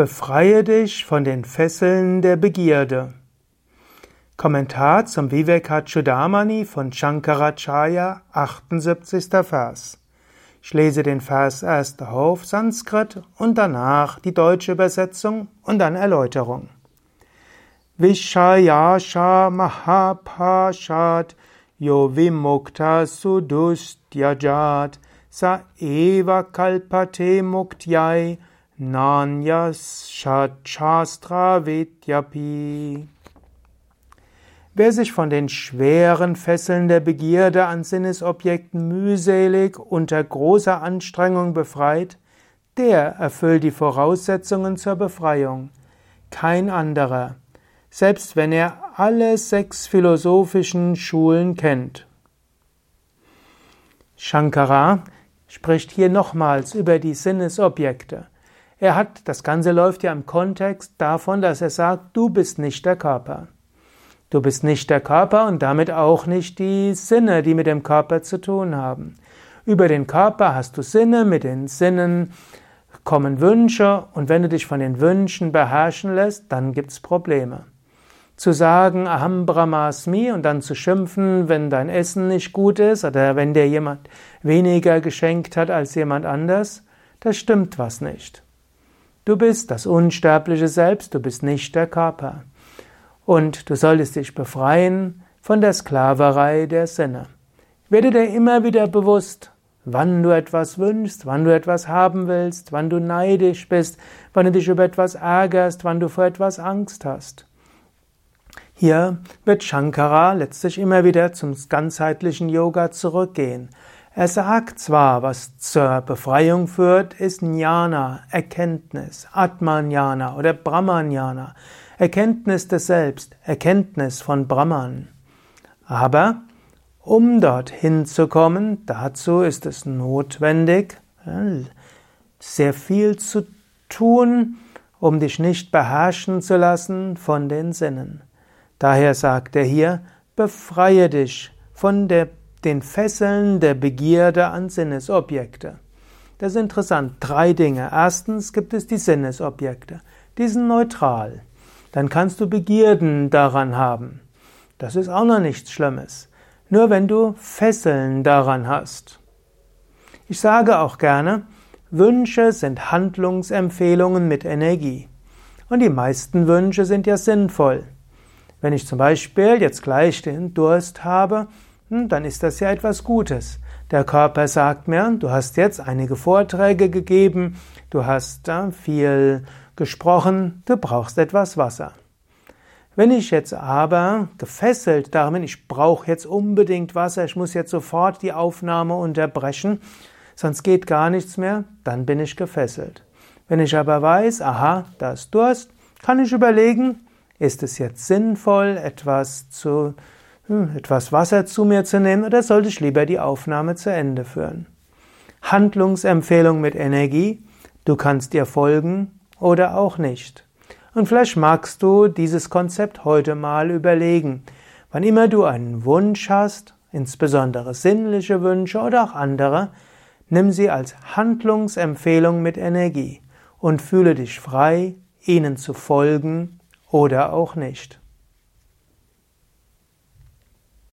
Befreie dich von den Fesseln der Begierde. Kommentar zum Vivekachudamani von Shankaracharya, 78. Vers. Ich lese den Vers erst auf Sanskrit und danach die deutsche Übersetzung und dann Erläuterung. Vishayasha Mahapashat Yo Vimukta Sudustyajat Sa Eva Kalpate Muktyai Nanyashastra Vidyapi. Wer sich von den schweren Fesseln der Begierde an Sinnesobjekten mühselig unter großer Anstrengung befreit, der erfüllt die Voraussetzungen zur Befreiung. Kein anderer, selbst wenn er alle sechs philosophischen Schulen kennt. Shankara spricht hier nochmals über die Sinnesobjekte. Er hat, das Ganze läuft ja im Kontext davon, dass er sagt, du bist nicht der Körper. Du bist nicht der Körper und damit auch nicht die Sinne, die mit dem Körper zu tun haben. Über den Körper hast du Sinne, mit den Sinnen kommen Wünsche und wenn du dich von den Wünschen beherrschen lässt, dann gibt's Probleme. Zu sagen Aham Brahmasmi und dann zu schimpfen, wenn dein Essen nicht gut ist oder wenn dir jemand weniger geschenkt hat als jemand anders, das stimmt was nicht. Du bist das unsterbliche Selbst, du bist nicht der Körper. Und du solltest dich befreien von der Sklaverei der Sinne. Werde dir immer wieder bewusst, wann du etwas wünschst, wann du etwas haben willst, wann du neidisch bist, wann du dich über etwas ärgerst, wann du vor etwas Angst hast. Hier wird Shankara letztlich immer wieder zum ganzheitlichen Yoga zurückgehen. Er sagt zwar, was zur Befreiung führt, ist Jnana, Erkenntnis, Atmanjana oder Brahmanjana, Erkenntnis des Selbst, Erkenntnis von Brahman. Aber um dorthin zu kommen, dazu ist es notwendig, sehr viel zu tun, um dich nicht beherrschen zu lassen von den Sinnen. Daher sagt er hier, befreie dich von der den Fesseln der Begierde an Sinnesobjekte. Das ist interessant. Drei Dinge. Erstens gibt es die Sinnesobjekte. Die sind neutral. Dann kannst du Begierden daran haben. Das ist auch noch nichts Schlimmes. Nur wenn du Fesseln daran hast. Ich sage auch gerne, Wünsche sind Handlungsempfehlungen mit Energie. Und die meisten Wünsche sind ja sinnvoll. Wenn ich zum Beispiel jetzt gleich den Durst habe, dann ist das ja etwas Gutes. Der Körper sagt mir, du hast jetzt einige Vorträge gegeben, du hast viel gesprochen, du brauchst etwas Wasser. Wenn ich jetzt aber gefesselt darin ich brauche jetzt unbedingt Wasser, ich muss jetzt sofort die Aufnahme unterbrechen, sonst geht gar nichts mehr, dann bin ich gefesselt. Wenn ich aber weiß, aha, da ist Durst, kann ich überlegen, ist es jetzt sinnvoll, etwas zu hm, etwas Wasser zu mir zu nehmen oder sollte ich lieber die Aufnahme zu Ende führen? Handlungsempfehlung mit Energie. Du kannst dir folgen oder auch nicht. Und vielleicht magst du dieses Konzept heute mal überlegen. Wann immer du einen Wunsch hast, insbesondere sinnliche Wünsche oder auch andere, nimm sie als Handlungsempfehlung mit Energie und fühle dich frei, ihnen zu folgen oder auch nicht.